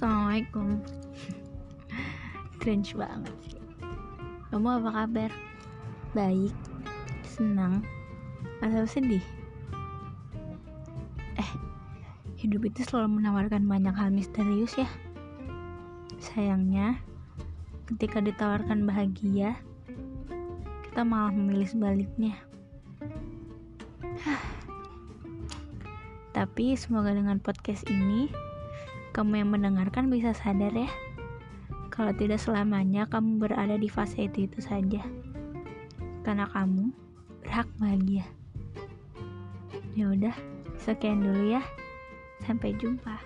Assalamualaikum. Cringe banget sih. Kamu apa kabar? Baik Senang Atau sedih? Eh Hidup itu selalu menawarkan banyak hal misterius ya. Sayangnya Ketika ditawarkan bahagia Kita malah memilih sebaliknya. Tapi semoga dengan podcast ini kamu yang mendengarkan bisa sadar ya. Kalau tidak selamanya kamu berada di fase itu itu saja. Karena kamu berhak bahagia. Ya udah, sekian dulu ya. Sampai jumpa.